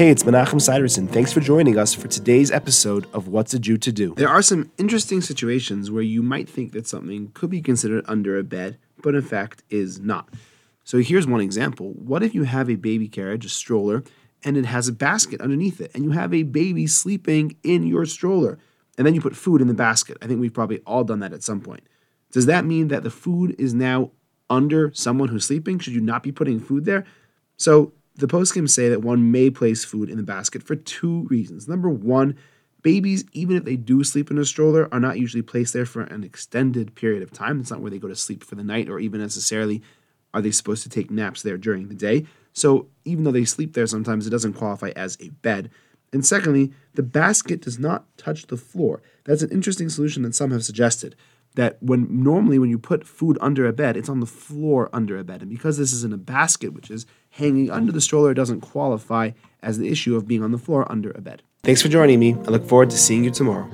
Hey, it's Menachem Siderson. Thanks for joining us for today's episode of What's a Jew to Do. There are some interesting situations where you might think that something could be considered under a bed, but in fact is not. So here's one example. What if you have a baby carriage, a stroller, and it has a basket underneath it, and you have a baby sleeping in your stroller, and then you put food in the basket? I think we've probably all done that at some point. Does that mean that the food is now under someone who's sleeping? Should you not be putting food there? So the poskim say that one may place food in the basket for two reasons. Number one, babies, even if they do sleep in a stroller, are not usually placed there for an extended period of time. It's not where they go to sleep for the night, or even necessarily are they supposed to take naps there during the day. So even though they sleep there sometimes, it doesn't qualify as a bed. And secondly, the basket does not touch the floor. That's an interesting solution that some have suggested that when normally when you put food under a bed, it's on the floor under a bed. And because this is in a basket, which is hanging under the stroller, doesn't qualify as the issue of being on the floor under a bed. Thanks for joining me. I look forward to seeing you tomorrow.